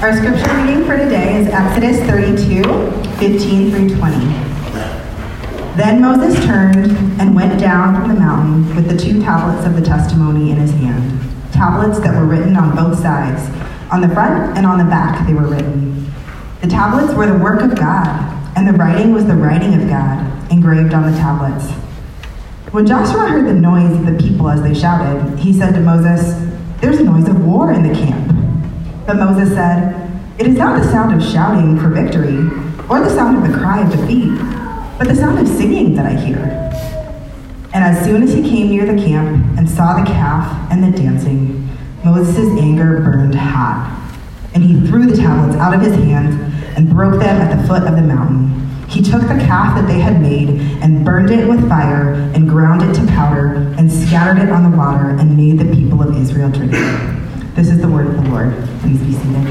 Our scripture reading for today is Exodus 32, 15 through 20. Then Moses turned and went down from the mountain with the two tablets of the testimony in his hand, tablets that were written on both sides. On the front and on the back they were written. The tablets were the work of God, and the writing was the writing of God, engraved on the tablets. When Joshua heard the noise of the people as they shouted, he said to Moses, There's a noise of war in the camp. But Moses said, It is not the sound of shouting for victory, or the sound of the cry of defeat, but the sound of singing that I hear. And as soon as he came near the camp and saw the calf and the dancing, Moses' anger burned hot. And he threw the tablets out of his hand and broke them at the foot of the mountain. He took the calf that they had made and burned it with fire and ground it to powder and scattered it on the water and made the people of Israel drink it. This is the word of the Lord. Please be seated.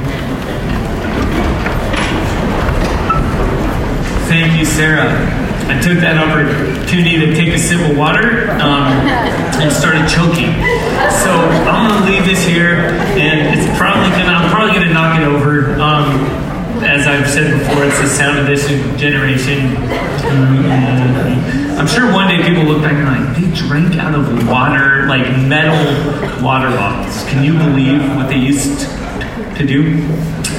Thank you, Sarah. I took that opportunity to take a sip of water um, and started choking. So I'm gonna leave this here, and it's probably gonna I'm probably gonna knock it over. Um, as I've said before, it's the sound of this generation. I'm sure one day people look back and like, they drank out of water, like metal water bottles. Can you believe what they used to do?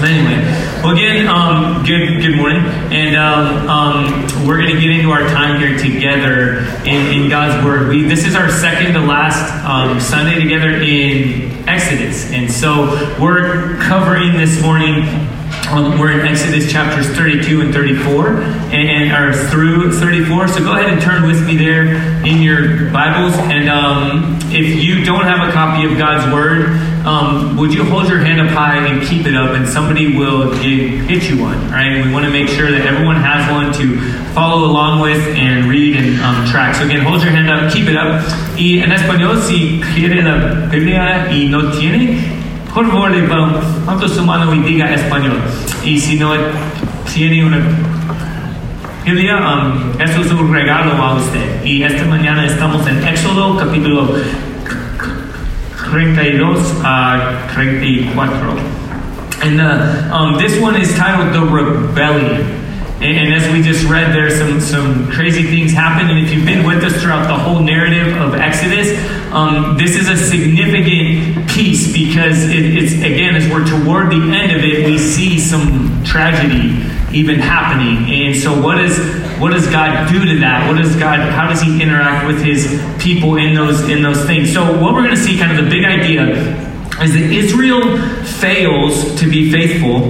But anyway, well, again, um, good good morning, and um, um, we're going to get into our time here together in, in God's Word. We this is our second to last um, Sunday together in Exodus, and so we're covering this morning um, we're in Exodus chapters 32 and 34, and are through 34. So go ahead and turn with me there in your Bibles. And um, if you don't have a copy of God's Word, um, would you hold your hand up high and keep it up, and somebody will get, get you one. Right? We want to make sure that everyone has one to follow along with and read and um, track. So again, hold your hand up, keep it up. Y en español, si quiere la Biblia y no tiene, por su mano español. Y si no tiene una um, eso es un regalo a usted. Y esta mañana estamos en Éxodo capítulo 32 a 34. And uh, um, this one is titled The Rebellion. And, and, as we just read, there's some, some crazy things happen. And if you've been with us throughout the whole narrative of Exodus, um, this is a significant piece because it, it's, again, as we're toward the end of it, we see some tragedy even happening. And so, what is what does God do to that? What does God? How does He interact with His people in those in those things? So, what we're going to see, kind of the big idea is that Israel fails to be faithful,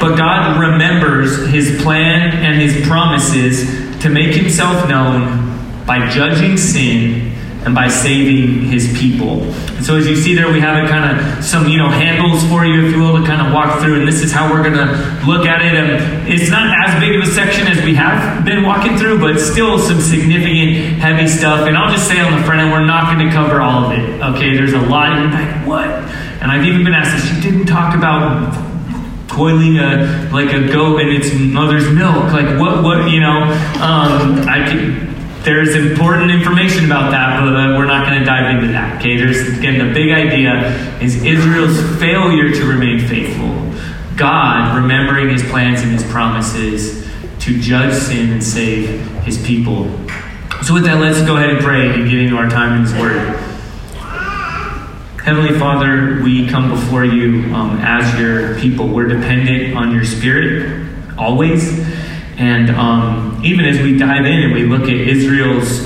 but God remembers his plan and his promises to make himself known by judging sin and by saving his people. And so as you see there, we have a kind of some, you know, handles for you, if you will, to kind of walk through. And this is how we're going to look at it. And it's not as big of a section as we have been walking through, but still some significant heavy stuff. And I'll just say on the front end, we're not going to cover all of it. Okay, there's a lot. And like, what? And I've even been asked this. You didn't talk about boiling a like a goat in its mother's milk. Like what? What? You know? Um, I could there's important information about that, but uh, we're not going to dive into that. Okay, there's again the big idea is Israel's failure to remain faithful. God remembering his plans and his promises to judge sin and save his people. So with that, let's go ahead and pray and get into our time in his word. Heavenly Father, we come before you um, as your people. We're dependent on your spirit always. And um, even as we dive in and we look at Israel's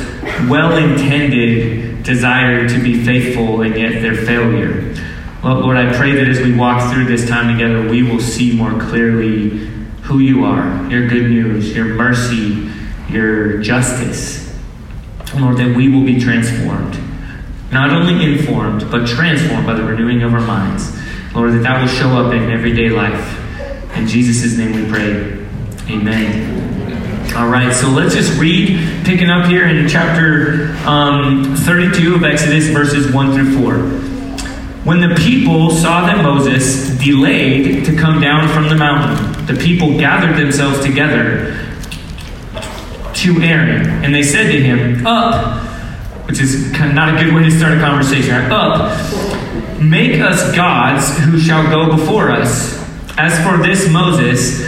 well intended desire to be faithful and yet their failure, Lord, I pray that as we walk through this time together, we will see more clearly who you are, your good news, your mercy, your justice. Lord, that we will be transformed. Not only informed, but transformed by the renewing of our minds. Lord, that that will show up in everyday life. In Jesus' name we pray. Amen. All right, so let's just read, picking up here in chapter um, 32 of Exodus, verses 1 through 4. When the people saw that Moses delayed to come down from the mountain, the people gathered themselves together to Aaron, and they said to him, Up, which is kind of not a good way to start a conversation, right? Up, make us gods who shall go before us. As for this Moses,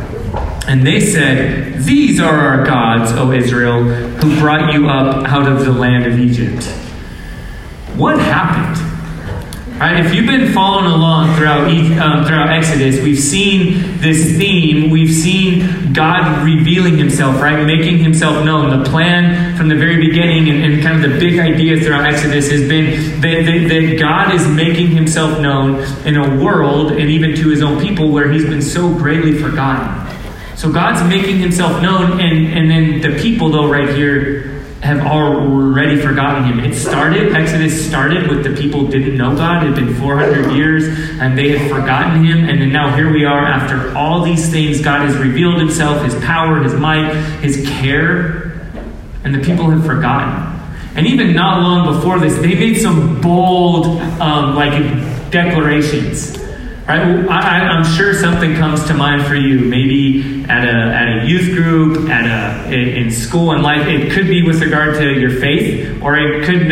And they said, These are our gods, O Israel, who brought you up out of the land of Egypt. What happened? Right, if you've been following along throughout um, throughout Exodus, we've seen this theme. We've seen God revealing Himself, right, making Himself known. The plan from the very beginning, and, and kind of the big idea throughout Exodus has been that, that, that God is making Himself known in a world, and even to His own people, where He's been so greatly forgotten. So God's making Himself known, and and then the people, though, right here have already forgotten him. It started, Exodus started with the people didn't know God. It had been 400 years and they had forgotten him. And then now here we are after all these things. God has revealed himself, his power, his might, his care, and the people have forgotten. And even not long before this, they made some bold, um, like, declarations. Right? I, am sure something comes to mind for you. Maybe at a, at a youth group, at a in, in school and life. It could be with regard to your faith, or it could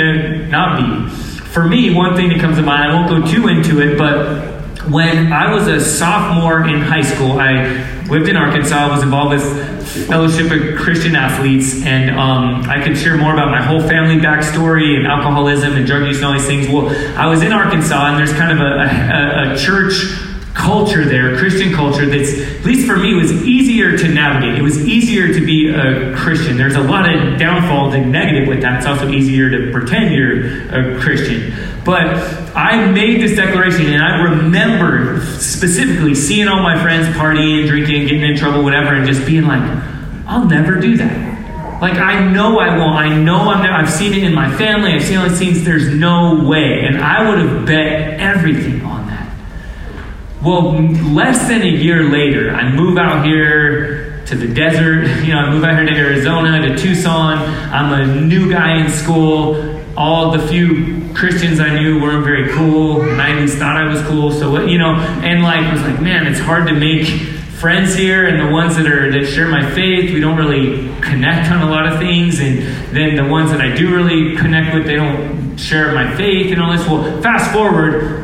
not be. For me, one thing that comes to mind. I won't go too into it, but when I was a sophomore in high school, I lived in Arkansas, was involved with Fellowship of Christian Athletes, and um, I could share more about my whole family backstory and alcoholism and drug use and all these things. Well, I was in Arkansas, and there's kind of a, a, a church culture there, Christian culture, that's, at least for me, was easier to navigate. It was easier to be a Christian. There's a lot of downfalls and negative with that. It's also easier to pretend you're a Christian. But I made this declaration, and I remember specifically seeing all my friends partying, drinking, getting in trouble, whatever, and just being like, I'll never do that. Like, I know I won't. I know I'm never, I've seen it in my family. I've seen all these. There's no way. And I would have bet everything on. Well, less than a year later, I move out here to the desert. You know, I move out here to Arizona, to Tucson. I'm a new guy in school all the few Christians I knew weren't very cool, and I at least thought I was cool. So you know, and like I was like, man, it's hard to make friends here, and the ones that are that share my faith, we don't really connect on a lot of things, and then the ones that I do really connect with, they don't share my faith and all this. Well, fast forward.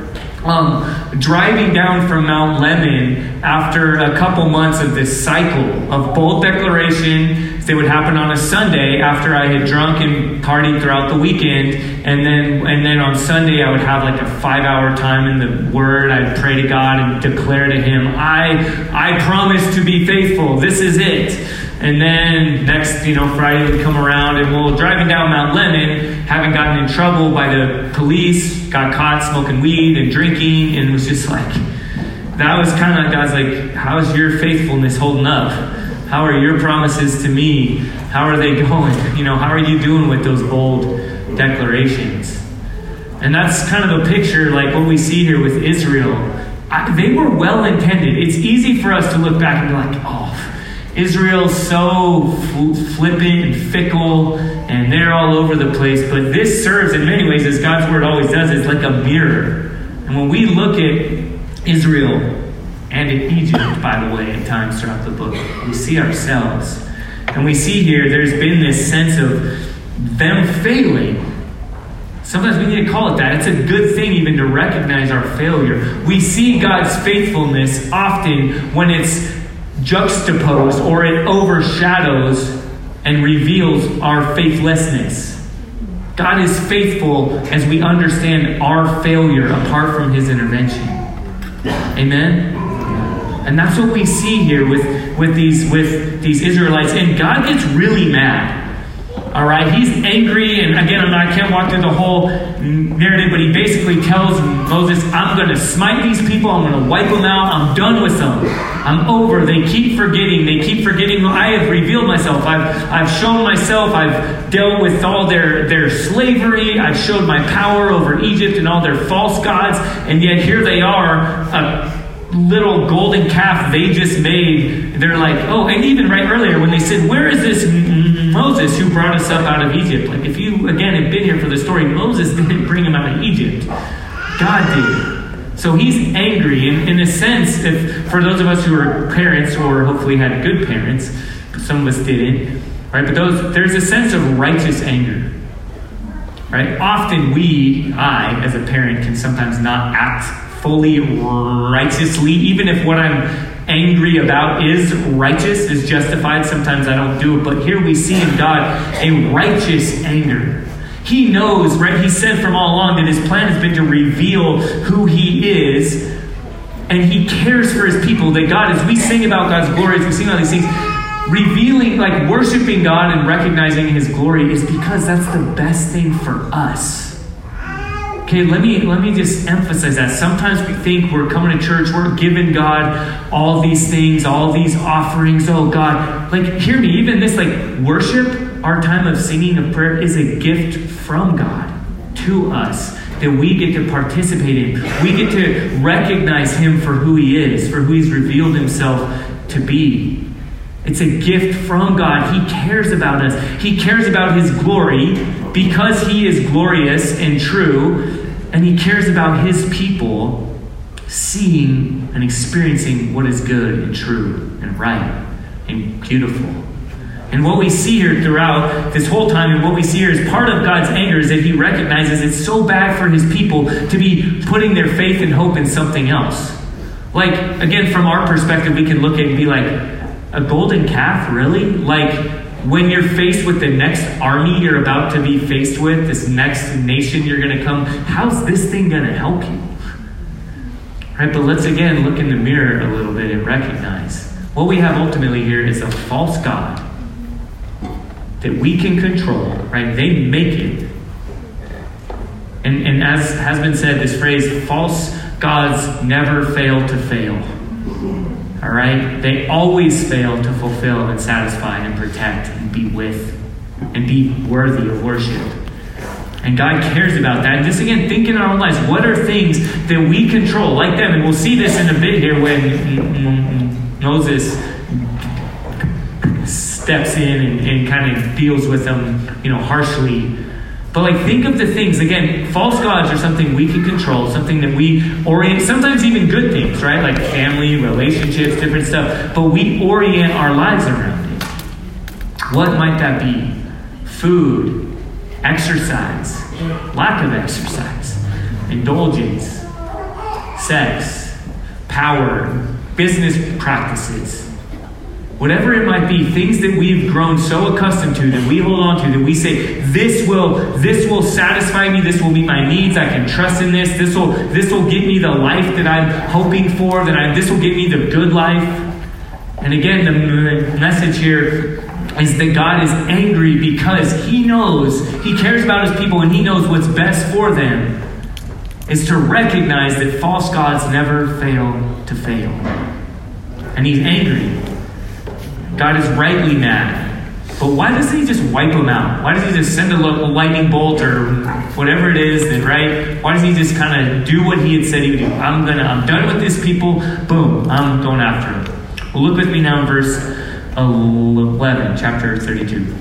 Um, driving down from Mount Lemmon after a couple months of this cycle of bold declaration, they would happen on a Sunday after I had drunk and partied throughout the weekend, and then and then on Sunday I would have like a five-hour time in the Word. I'd pray to God and declare to Him, "I I promise to be faithful. This is it." And then next, you know, Friday would come around, and we're driving down Mount Lemmon, having gotten in trouble by the police, got caught smoking weed and drinking, and it was just like that was kind of like God's like, "How's your faithfulness holding up?" How are your promises to me? How are they going? You know, how are you doing with those bold declarations? And that's kind of a picture like what we see here with Israel. I, they were well intended. It's easy for us to look back and be like, oh, Israel's so flippant and fickle, and they're all over the place. But this serves, in many ways, as God's word always does, it's like a mirror. And when we look at Israel and in Egypt, by the way, at times throughout the book. We see ourselves. And we see here there's been this sense of them failing. Sometimes we need to call it that. It's a good thing even to recognize our failure. We see God's faithfulness often when it's juxtaposed or it overshadows and reveals our faithlessness. God is faithful as we understand our failure apart from his intervention. Amen? And that's what we see here with, with, these, with these Israelites. And God gets really mad. All right, he's angry, and again, I can't walk through the whole narrative, but he basically tells Moses, I'm going to smite these people, I'm going to wipe them out, I'm done with them. I'm over. They keep forgetting, they keep forgetting I have revealed myself. I've, I've shown myself, I've dealt with all their, their slavery, I've showed my power over Egypt and all their false gods, and yet here they are. a little golden calf they just made, they're like, oh, and even right earlier when they said, where is this Moses who brought us up out of Egypt? Like, if you, again, have been here for the story, Moses didn't bring him out of Egypt, God did. So he's angry. In, in a sense, if for those of us who are parents or hopefully had good parents, some of us didn't, right? But those, there's a sense of righteous anger. Right? Often we, I, as a parent, can sometimes not act fully righteously, even if what I'm angry about is righteous, is justified. Sometimes I don't do it. But here we see in God a righteous anger. He knows, right? He said from all along that his plan has been to reveal who he is, and he cares for his people. That God, as we sing about God's glory, as we sing all these things, revealing, like worshiping God and recognizing his glory is because that's the best thing for us. Okay, let me let me just emphasize that. Sometimes we think we're coming to church, we're giving God all these things, all these offerings. Oh God, like hear me, even this like worship, our time of singing of prayer is a gift from God to us that we get to participate in. We get to recognize him for who he is, for who he's revealed himself to be. It's a gift from God. He cares about us. He cares about his glory because he is glorious and true and he cares about his people seeing and experiencing what is good and true and right and beautiful. And what we see here throughout this whole time, and what we see here is part of God's anger is that He recognizes it's so bad for His people to be putting their faith and hope in something else. Like, again, from our perspective, we can look at and be like, a golden calf, really? Like, when you're faced with the next army you're about to be faced with, this next nation you're going to come, how's this thing going to help you? Right, but let's again look in the mirror a little bit and recognize what we have ultimately here is a false God that we can control, right? They make it. And, and as has been said, this phrase, false gods never fail to fail. All right? They always fail to fulfill and satisfy and protect and be with and be worthy of worship. And God cares about that. And just again, think in our own lives what are things that we control like them? And we'll see this in a bit here when mm, mm, mm, Moses steps in and, and kind of deals with them, you know, harshly but like think of the things again, false gods are something we can control, something that we orient sometimes even good things, right? Like family, relationships, different stuff. But we orient our lives around it. What might that be? Food, exercise, lack of exercise, indulgence, sex, power, business practices, Whatever it might be, things that we've grown so accustomed to that we hold on to, that we say, this will, this will satisfy me, this will meet my needs, I can trust in this, this will, this will get me the life that I'm hoping for, that I, this will get me the good life. And again, the message here is that God is angry because He knows, He cares about His people, and He knows what's best for them is to recognize that false gods never fail to fail. And He's angry God is rightly mad. But why doesn't he just wipe them out? Why does he just send a lightning bolt or whatever it is that, right? Why does he just kind of do what he had said he would do? I'm gonna, I'm done with these people. Boom, I'm going after him. Well, look with me now in verse 11, chapter 32.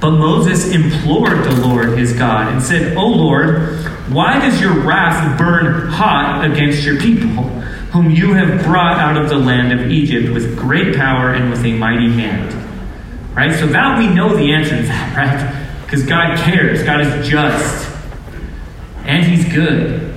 But Moses implored the Lord his God and said, O Lord, why does your wrath burn hot against your people? Whom you have brought out of the land of Egypt with great power and with a mighty hand. Right? So that we know the answer to that, right? Because God cares. God is just. And He's good.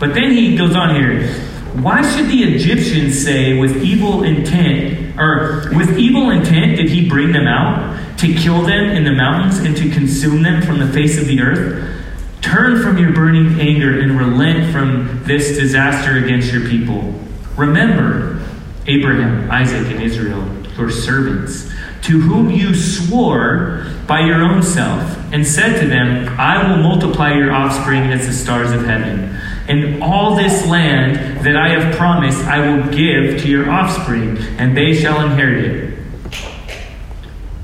But then he goes on here. Why should the Egyptians say with evil intent, or with evil intent did he bring them out to kill them in the mountains and to consume them from the face of the earth? Turn from your burning anger and relent from this disaster against your people. Remember Abraham, Isaac, and Israel, your servants, to whom you swore by your own self, and said to them, I will multiply your offspring as the stars of heaven. And all this land that I have promised I will give to your offspring, and they shall inherit it.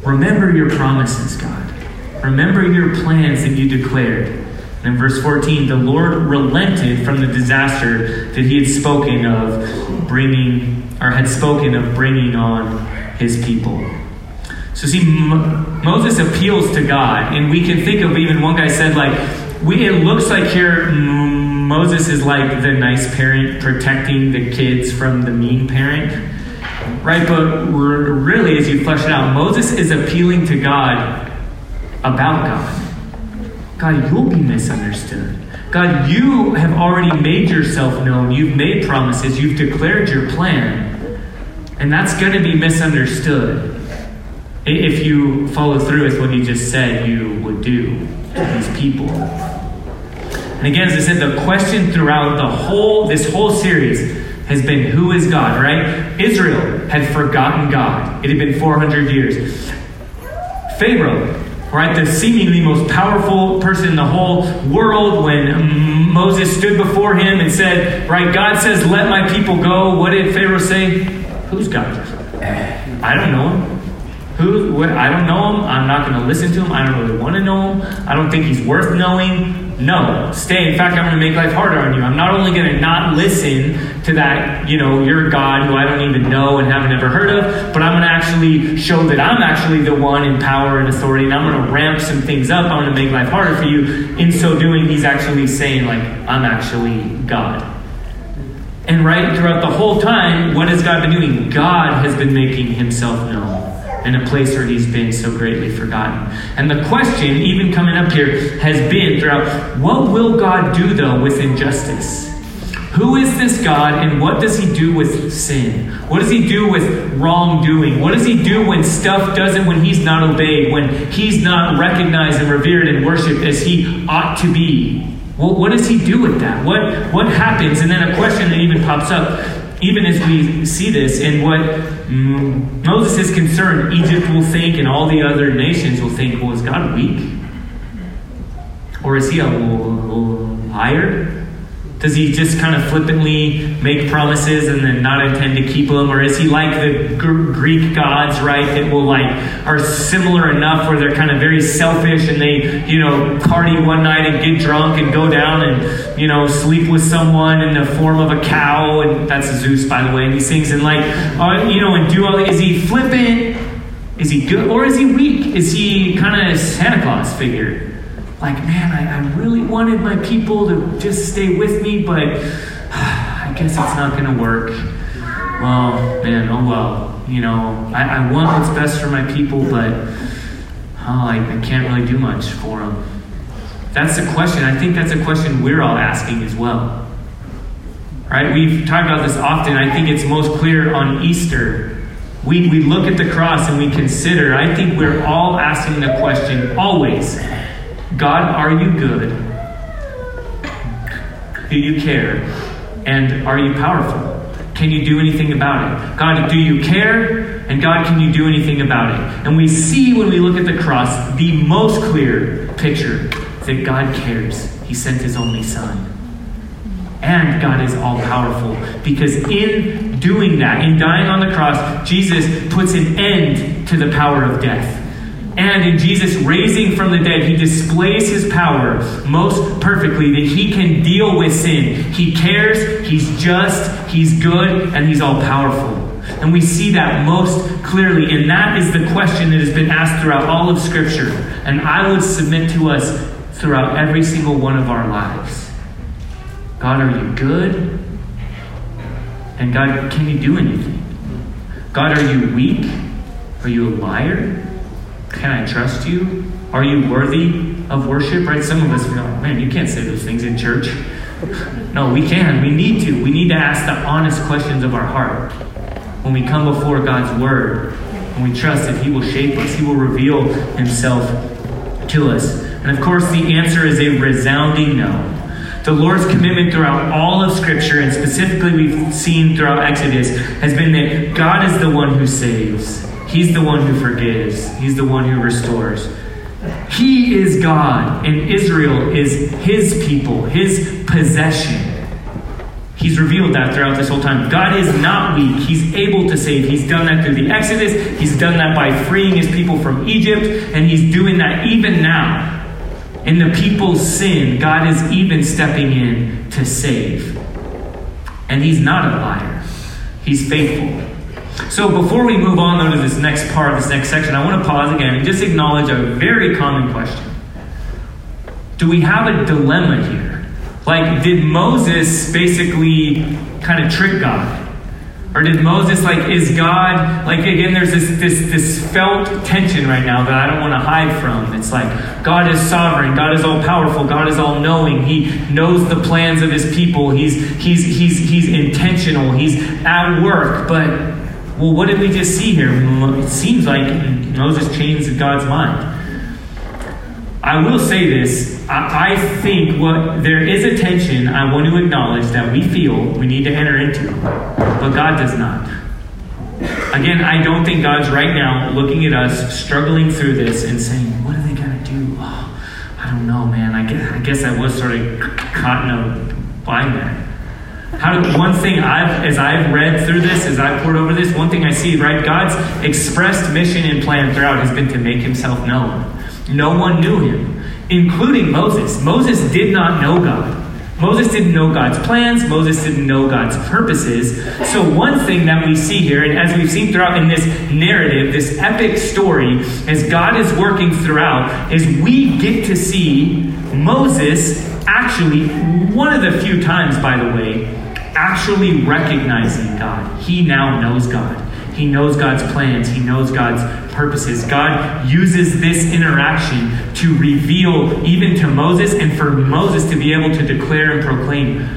Remember your promises, God. Remember your plans that you declared And in verse 14, the Lord relented from the disaster that he had spoken of bringing, or had spoken of bringing on his people. So, see, M- Moses appeals to God, and we can think of even one guy said, like, we, it looks like here M- Moses is like the nice parent protecting the kids from the mean parent, right? But really, as you flesh it out, Moses is appealing to God about God. God, you'll be misunderstood. God, you have already made yourself known. You've made promises. You've declared your plan. And that's going to be misunderstood if you follow through with what he just said you would do to these people. And again, as I said, the question throughout the whole this whole series has been who is God, right? Israel had forgotten God. It had been 400 years. Pharaoh, right, the seemingly most powerful person in the whole world, when Moses stood before him and said, right, God says, let my people go. What did Pharaoh say? Who's God? Eh, I don't know him. Who? What, I don't know him. I'm not going to listen to him. I don't really want to know him. I don't think he's worth knowing. No, stay. In fact, I'm going to make life harder on you. I'm not only going to not listen to that, you know, you're God who I don't even know and haven't ever heard of, but I'm going to actually show that I'm actually the one in power and authority, and I'm going to ramp some things up. I'm going to make life harder for you. In so doing, he's actually saying, like, I'm actually God. And right throughout the whole time, what has God been doing? God has been making himself known in a place where he's been so greatly forgotten. And the question, even coming up here, has been throughout what will God do, though, with injustice? Who is this God and what does he do with sin? What does he do with wrongdoing? What does he do when stuff doesn't, when he's not obeyed, when he's not recognized and revered and worshiped as he ought to be? Well, what does he do with that? What, what happens? And then a question that even pops up even as we see this and what Mm, Moses is concerned, Egypt will think and all the other nations will think, well, is God weak? Or is he a liar? Does he just kind of flippantly make promises and then not intend to keep them? Or is he like the Greek gods, right, that will like, are similar enough where they're kind of very selfish and they, you know, party one night and get drunk and go down and, you know, sleep with someone in the form of a cow? And that's Zeus, by the way, and these things. And like, uh, you know, and do all, is he flippant? Is he good? Or is he weak? Is he kind of Santa Claus figure? Like, man, I, I really wanted my people to just stay with me, but I guess it's not going to work. Well, man, oh well. You know, I, I want what's best for my people, but oh, I, I can't really do much for them. That's the question. I think that's a question we're all asking as well. Right? We've talked about this often. I think it's most clear on Easter. We, we look at the cross and we consider. I think we're all asking the question always God, are you good? Do you care? And are you powerful? Can you do anything about it? God, do you care? And God, can you do anything about it? And we see when we look at the cross the most clear picture that God cares. He sent his only Son. And God is all powerful because in doing that, in dying on the cross, Jesus puts an end to the power of death. And in Jesus raising from the dead, he displays his power most perfectly that he can deal with sin. He cares, he's just, he's good, and he's all powerful. And we see that most clearly. And that is the question that has been asked throughout all of Scripture. And I would submit to us throughout every single one of our lives God, are you good? And God, can you do anything? God, are you weak? Are you a liar? Can I trust you? Are you worthy of worship? Right? Some of us go, man, you can't say those things in church. No, we can. We need to. We need to ask the honest questions of our heart. When we come before God's Word, and we trust that He will shape us, He will reveal Himself to us. And of course, the answer is a resounding no. The Lord's commitment throughout all of Scripture, and specifically we've seen throughout Exodus, has been that God is the one who saves. He's the one who forgives, He's the one who restores. He is God, and Israel is His people, His possession. He's revealed that throughout this whole time. God is not weak. He's able to save. He's done that through the Exodus. He's done that by freeing his people from Egypt, and he's doing that even now In the people's sin, God is even stepping in to save. And He's not a liar, He's faithful. So before we move on though to this next part, this next section, I want to pause again and just acknowledge a very common question. Do we have a dilemma here? Like, did Moses basically kind of trick God? Or did Moses like is God like again there's this this this felt tension right now that I don't want to hide from. It's like God is sovereign, God is all powerful, God is all knowing. He knows the plans of his people. He's he's he's he's intentional. He's at work, but well what did we just see here? It seems like Moses changed God's mind. I will say this. I, I think what there is a tension I want to acknowledge that we feel we need to enter into, but God does not. Again, I don't think God's right now looking at us, struggling through this, and saying, "What are they gonna do?" Oh, I don't know, man. I guess I guess I was sort of caught in a blind there. How, one thing I've, as I've read through this, as I've poured over this, one thing I see, right? God's expressed mission and plan throughout has been to make himself known. No one knew him, including Moses. Moses did not know God. Moses didn't know God's plans. Moses didn't know God's purposes. So, one thing that we see here, and as we've seen throughout in this narrative, this epic story, as God is working throughout, is we get to see Moses actually, one of the few times, by the way, actually recognizing God. He now knows God. He knows God's plans. He knows God's purposes. God uses this interaction to reveal even to Moses and for Moses to be able to declare and proclaim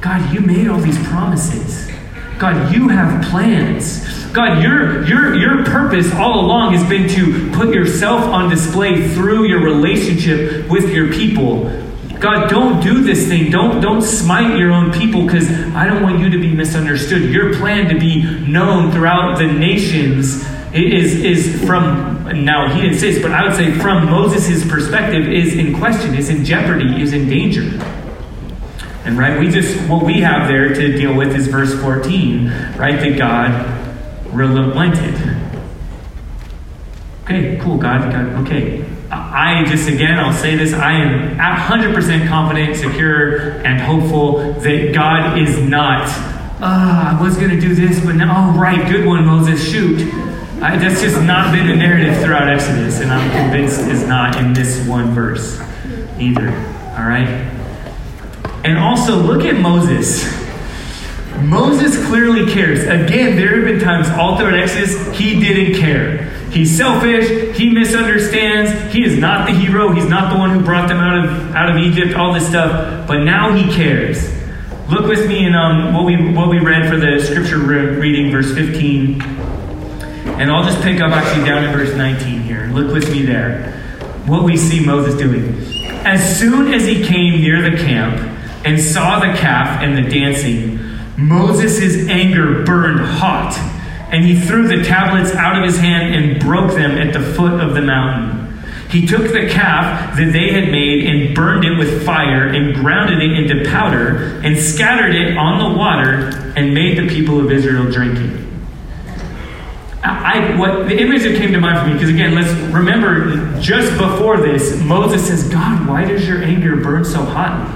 God, you made all these promises. God, you have plans. God, your, your, your purpose all along has been to put yourself on display through your relationship with your people. God, don't do this thing. Don't, don't smite your own people because I don't want you to be misunderstood. Your plan to be known throughout the nations is, is from, now he this, but I would say from Moses' perspective is in question, is in jeopardy, is in danger. And right, we just, what we have there to deal with is verse 14, right, that God relented. Okay, cool, God, God, okay. I just, again, I'll say this I am 100% confident, secure, and hopeful that God is not, ah, I was going to do this, but now, oh, right, good one, Moses, shoot. I, that's just not been the narrative throughout Exodus, and I'm convinced is not in this one verse either. All right? And also, look at Moses. Moses clearly cares. Again, there have been times all throughout Exodus he didn't care. He's selfish. He misunderstands. He is not the hero. He's not the one who brought them out of out of Egypt. All this stuff, but now he cares. Look with me in um, what we what we read for the scripture re- reading, verse 15, and I'll just pick up actually down in verse 19 here. Look with me there. What we see Moses doing. As soon as he came near the camp and saw the calf and the dancing, Moses' anger burned hot and he threw the tablets out of his hand and broke them at the foot of the mountain. He took the calf that they had made and burned it with fire and grounded it into powder and scattered it on the water and made the people of Israel drink it. I, what the image that came to mind for me, because again, let's remember just before this, Moses says, God, why does your anger burn so hot?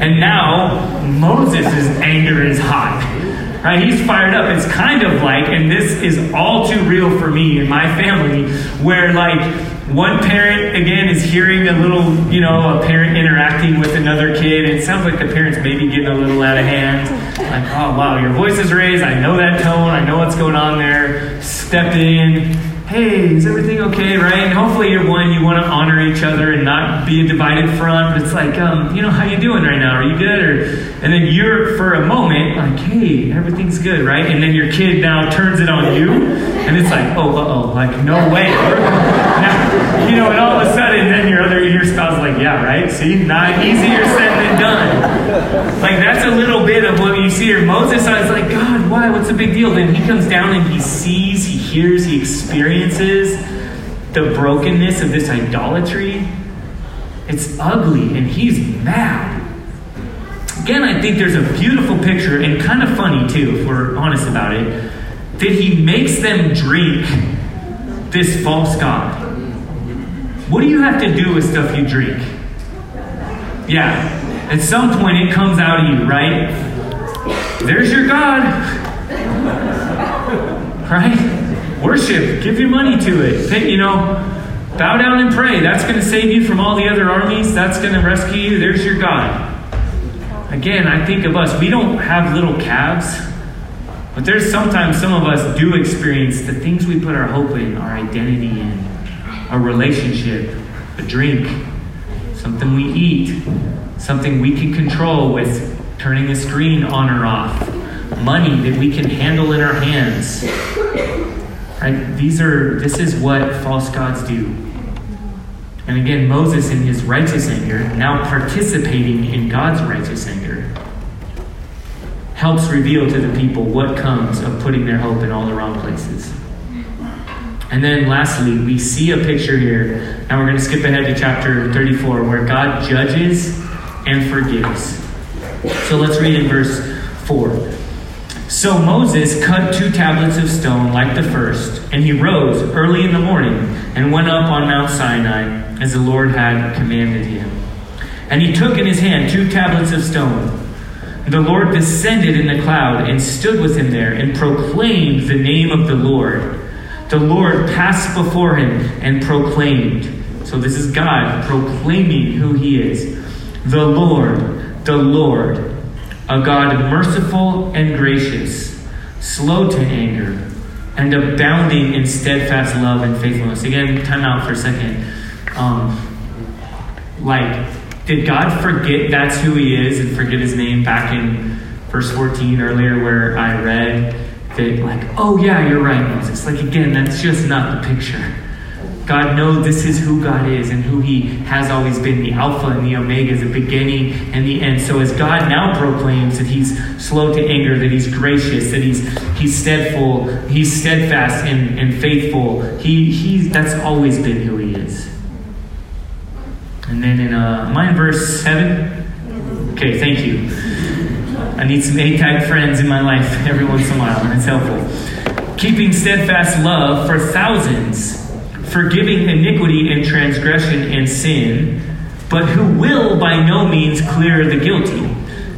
And now Moses' anger is hot. Right? He's fired up. It's kind of like, and this is all too real for me and my family, where like one parent again is hearing a little, you know, a parent interacting with another kid. And it sounds like the parent's maybe getting a little out of hand. Like, oh wow, your voice is raised. I know that tone. I know what's going on there. Step in hey, is everything okay, right? And hopefully you're one, you want to honor each other and not be a divided front. But it's like, um, you know, how you doing right now? Are you good? Or and then you're for a moment like, hey, everything's good, right? And then your kid now turns it on you, and it's like, oh, uh oh, like no way. now, you know, and all of a sudden, then your other your spouse is like, yeah, right? See, not easier said than done. Like that's a little bit of what you see here. Moses, I was like, God, why? What's the big deal? Then he comes down and he sees, he hears, he experiences the brokenness of this idolatry. It's ugly, and he's mad. Again, I think there's a beautiful picture, and kind of funny too, if we're honest about it, that he makes them drink this false god. What do you have to do with stuff you drink? Yeah. At some point, it comes out of you, right? There's your God. Right? Worship. Give your money to it. Pay, you know, bow down and pray. That's going to save you from all the other armies. That's going to rescue you. There's your God. Again, I think of us. We don't have little calves. But there's sometimes some of us do experience the things we put our hope in, our identity in, a relationship, a drink, something we eat, something we can control with turning a screen on or off, money that we can handle in our hands. Right? These are this is what false gods do. And again, Moses in his righteous anger, now participating in God's righteous anger, helps reveal to the people what comes of putting their hope in all the wrong places. And then lastly, we see a picture here, and we're going to skip ahead to chapter 34, where God judges and forgives. So let's read in verse 4. So Moses cut two tablets of stone like the first, and he rose early in the morning and went up on Mount Sinai as the Lord had commanded him. And he took in his hand two tablets of stone. The Lord descended in the cloud and stood with him there and proclaimed the name of the Lord. The Lord passed before him and proclaimed. So this is God proclaiming who he is. The Lord, the Lord, a God merciful and gracious, slow to anger, and abounding in steadfast love and faithfulness. Again, time out for a second. Um, like, did God forget that's who he is and forget his name back in verse 14 earlier where I read that, like, oh yeah, you're right, Moses. Like, again, that's just not the picture. God knows this is who God is and who He has always been the Alpha and the Omega, the beginning and the end. So as God now proclaims that He's slow to anger, that He's gracious, that He's He's steadful, He's steadfast and, and faithful, He He's that's always been who He is. And then in uh verse seven. Okay, thank you. I need some A-type friends in my life every once in a while, and it's helpful. Keeping steadfast love for thousands forgiving iniquity and transgression and sin, but who will by no means clear the guilty,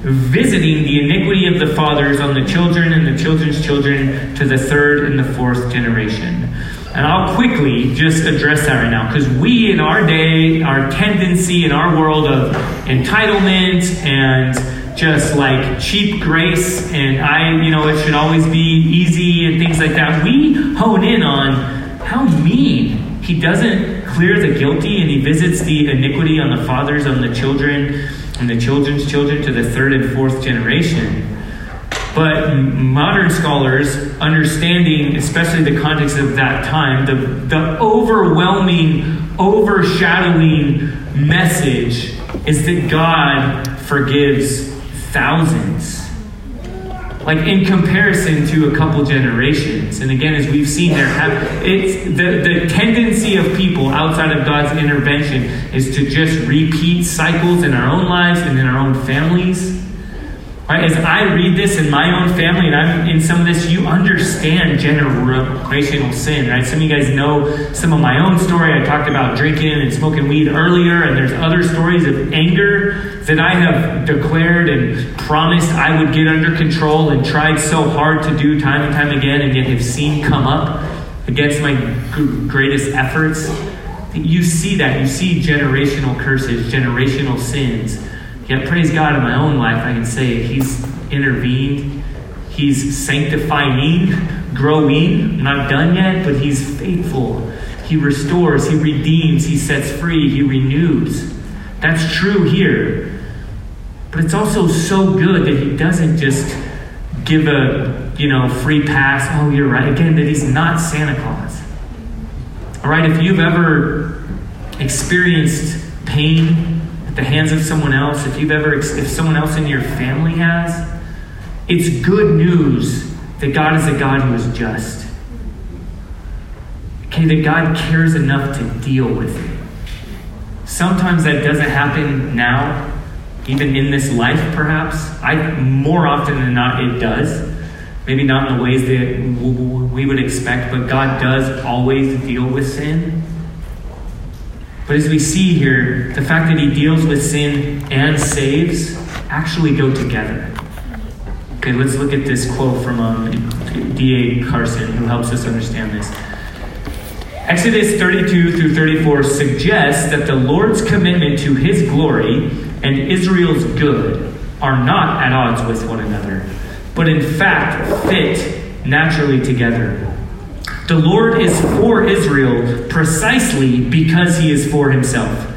visiting the iniquity of the fathers on the children and the children's children to the third and the fourth generation. And I'll quickly just address that right now because we in our day, our tendency in our world of entitlement and just like cheap grace and I, you know, it should always be easy and things like that, we hone in on how mean he doesn't clear the guilty and he visits the iniquity on the fathers, on the children, and the children's children to the third and fourth generation. But modern scholars, understanding especially the context of that time, the, the overwhelming, overshadowing message is that God forgives thousands like in comparison to a couple generations and again as we've seen there have it's the, the tendency of people outside of god's intervention is to just repeat cycles in our own lives and in our own families right as i read this in my own family and i'm in some of this you understand generational sin right some of you guys know some of my own story i talked about drinking and smoking weed earlier and there's other stories of anger that I have declared and promised I would get under control and tried so hard to do time and time again, and yet have seen come up against my greatest efforts. You see that. You see generational curses, generational sins. Yet, praise God, in my own life, I can say He's intervened. He's sanctifying, growing. Not done yet, but He's faithful. He restores, He redeems, He sets free, He renews. That's true here. But it's also so good that he doesn't just give a, you know, free pass. Oh, you're right. Again, that he's not Santa Claus. All right, if you've ever experienced pain the hands of someone else, if you've ever, if someone else in your family has, it's good news that God is a God who is just. Okay, that God cares enough to deal with it. Sometimes that doesn't happen now, even in this life, perhaps. I more often than not it does. Maybe not in the ways that we would expect, but God does always deal with sin. But as we see here, the fact that he deals with sin and saves actually go together. Okay, let's look at this quote from um, D.A. Carson, who helps us understand this. Exodus 32 through 34 suggests that the Lord's commitment to his glory and Israel's good are not at odds with one another, but in fact fit naturally together. The Lord is for Israel precisely because he is for himself.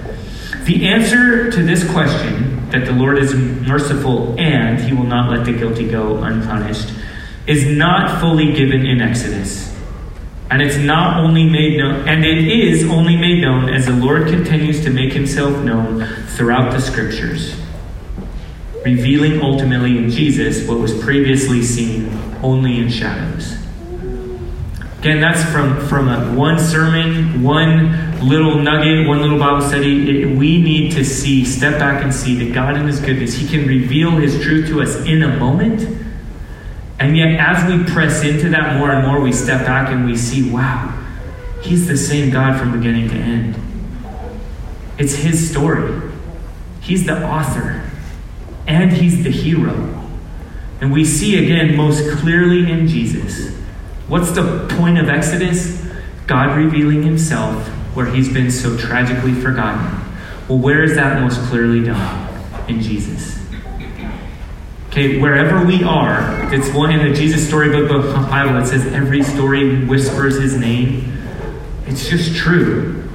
The answer to this question, that the Lord is merciful and he will not let the guilty go unpunished, is not fully given in Exodus. And it's not only made known, and it is only made known as the Lord continues to make himself known throughout the scriptures, revealing ultimately in Jesus what was previously seen only in shadows. Again, that's from, from a, one sermon, one little nugget, one little Bible study. It, we need to see, step back and see that God in His goodness, He can reveal His truth to us in a moment. And yet, as we press into that more and more, we step back and we see, wow, He's the same God from beginning to end. It's His story. He's the author, and He's the hero. And we see again most clearly in Jesus What's the point of Exodus? God revealing himself where he's been so tragically forgotten. Well, where is that most clearly done? In Jesus. Okay, wherever we are, it's one in the Jesus storybook of the Bible that says every story whispers his name. It's just true.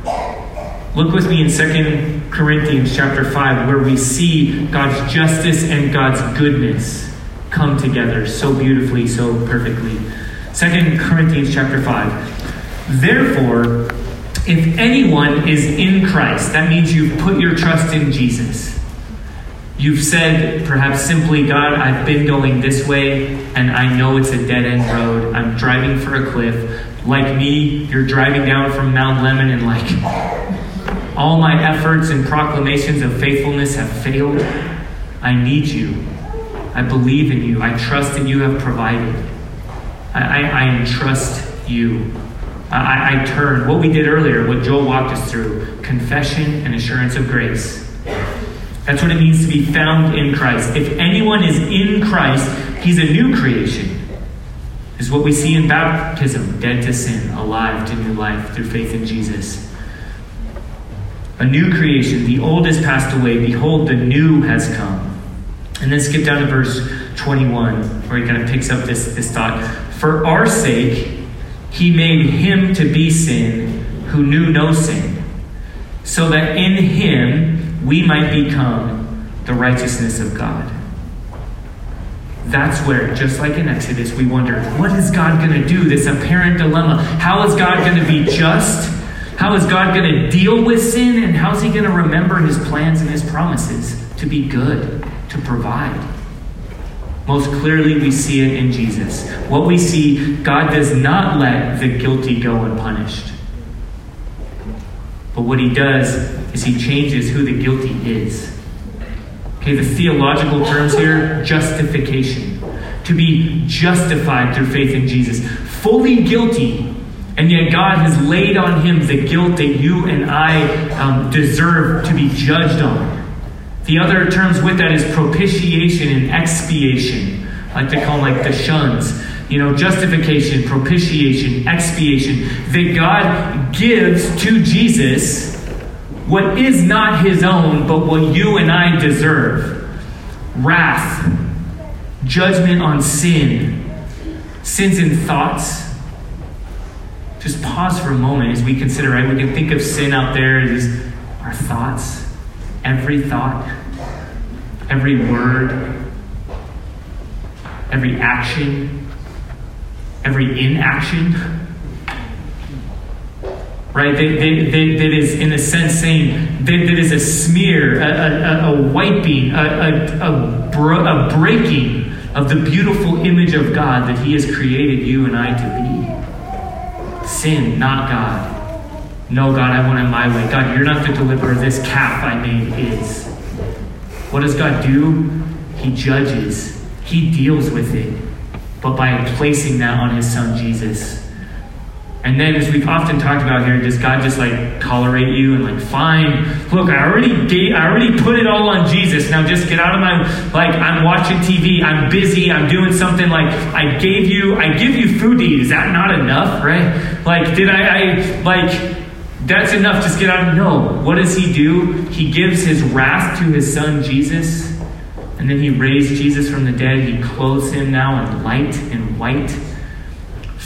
Look with me in 2 Corinthians chapter 5, where we see God's justice and God's goodness come together so beautifully, so perfectly. Second Corinthians chapter 5. Therefore, if anyone is in Christ, that means you've put your trust in Jesus. You've said, perhaps simply, God, I've been going this way and I know it's a dead end road. I'm driving for a cliff. Like me, you're driving down from Mount Lemmon, and like, all my efforts and proclamations of faithfulness have failed. I need you. I believe in you. I trust that you have provided. I, I, I entrust you. I, I turn. What we did earlier, what Joel walked us through confession and assurance of grace. That's what it means to be found in Christ. If anyone is in Christ, he's a new creation. Is what we see in baptism dead to sin, alive to new life through faith in Jesus. A new creation. The old has passed away. Behold, the new has come. And then skip down to verse 21, where he kind of picks up this, this thought. For our sake, he made him to be sin who knew no sin, so that in him we might become the righteousness of God. That's where, just like in Exodus, we wonder what is God going to do? This apparent dilemma. How is God going to be just? How is God going to deal with sin? And how is He going to remember His plans and His promises to be good, to provide? Most clearly, we see it in Jesus. What we see, God does not let the guilty go unpunished. But what he does is he changes who the guilty is. Okay, the theological terms here justification. To be justified through faith in Jesus. Fully guilty, and yet God has laid on him the guilt that you and I um, deserve to be judged on. The other terms with that is propitiation and expiation. Like they call them like the shuns. You know, justification, propitiation, expiation. That God gives to Jesus what is not his own, but what you and I deserve wrath, judgment on sin, sins in thoughts. Just pause for a moment as we consider, right? We can think of sin out there as our thoughts every thought, every word, every action, every inaction. Right? That, is, in a sense, saying that, that is a smear, a, a, a wiping, a, bro, a breaking of the beautiful image of God that He has created you and I to be. Sin, not God. No, God, I want it my way. God, you're not the deliverer. This calf I made is. What does God do? He judges, He deals with it. But by placing that on His Son Jesus, And then, as we've often talked about here, does God just like tolerate you and like, fine, look, I already gave, I already put it all on Jesus. Now just get out of my like, I'm watching TV, I'm busy, I'm doing something. Like, I gave you, I give you food to eat. Is that not enough, right? Like, did I, I like, that's enough. Just get out. Of no. What does he do? He gives his wrath to his son Jesus, and then he raised Jesus from the dead. He clothes him now in light and white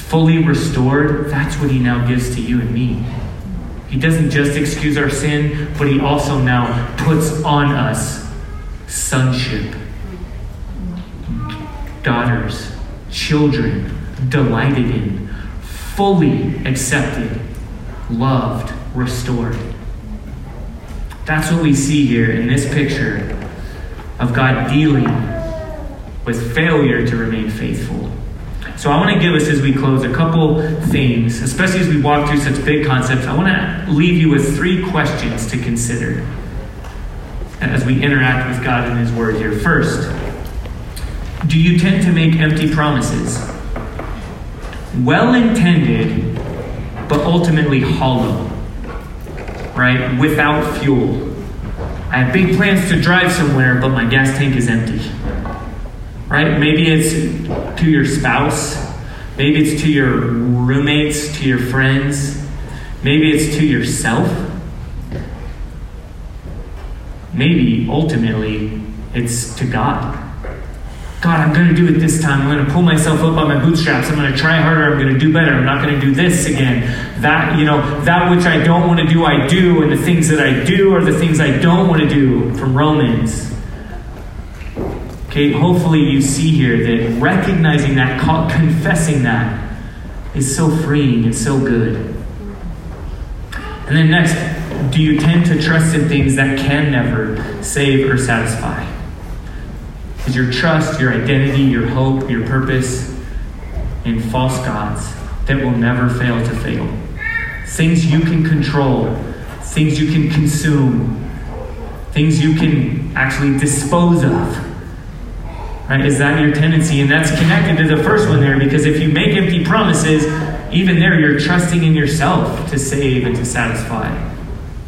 fully restored, that's what he now gives to you and me. He doesn't just excuse our sin, but he also now puts on us sonship, daughters, children, delighted in, fully accepted, loved, restored. That's what we see here in this picture of God dealing with failure to remain faithful so I want to give us, as we close, a couple things, especially as we walk through such big concepts. I want to leave you with three questions to consider as we interact with God and His Word here. First, do you tend to make empty promises? Well intended, but ultimately hollow, right? Without fuel. I have big plans to drive somewhere, but my gas tank is empty right? Maybe it's to your spouse, maybe it's to your roommates, to your friends, maybe it's to yourself. Maybe ultimately it's to God. God, I'm going to do it this time. I'm going to pull myself up by my bootstraps. I'm going to try harder. I'm going to do better. I'm not going to do this again. That, you know, that which I don't want to do, I do. And the things that I do are the things I don't want to do from Romans. Okay, hopefully you see here that recognizing that, confessing that, is so freeing and so good. And then next, do you tend to trust in things that can never save or satisfy? Is your trust, your identity, your hope, your purpose in false gods that will never fail to fail? Things you can control, things you can consume, things you can actually dispose of Right? Is that your tendency? And that's connected to the first one there because if you make empty promises, even there you're trusting in yourself to save and to satisfy.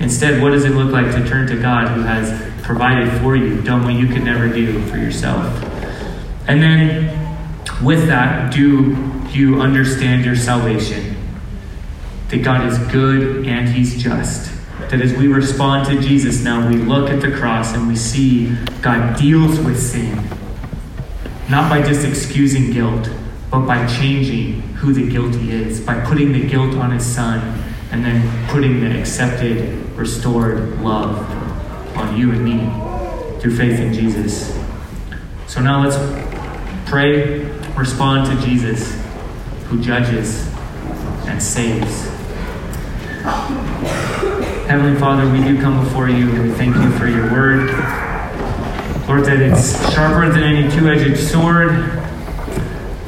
Instead, what does it look like to turn to God who has provided for you, done what you could never do for yourself? And then with that, do you understand your salvation? That God is good and He's just. That as we respond to Jesus now, we look at the cross and we see God deals with sin not by just excusing guilt, but by changing who the guilty is, by putting the guilt on his son, and then putting the accepted, restored love on you and me through faith in Jesus. So now let's pray, respond to Jesus who judges and saves. Heavenly Father, we do come before you and we thank you for your word. Lord, that it's sharper than any two edged sword.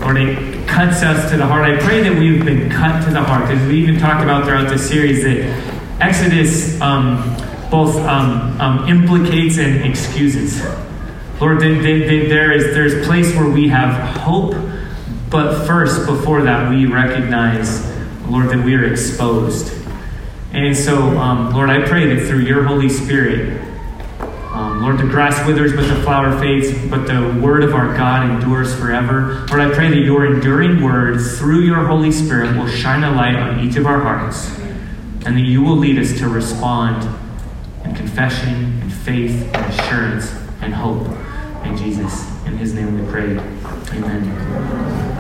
Lord, it cuts us to the heart. I pray that we've been cut to the heart because we even talked about throughout this series that Exodus um, both um, um, implicates and excuses. Lord, they, they, they, there is there's place where we have hope, but first, before that, we recognize, Lord, that we are exposed. And so, um, Lord, I pray that through your Holy Spirit, Lord, the grass withers, but the flower fades, but the word of our God endures forever. Lord, I pray that your enduring word through your Holy Spirit will shine a light on each of our hearts, and that you will lead us to respond confession and faith and assurance and hope in Jesus. In his name we pray. Amen.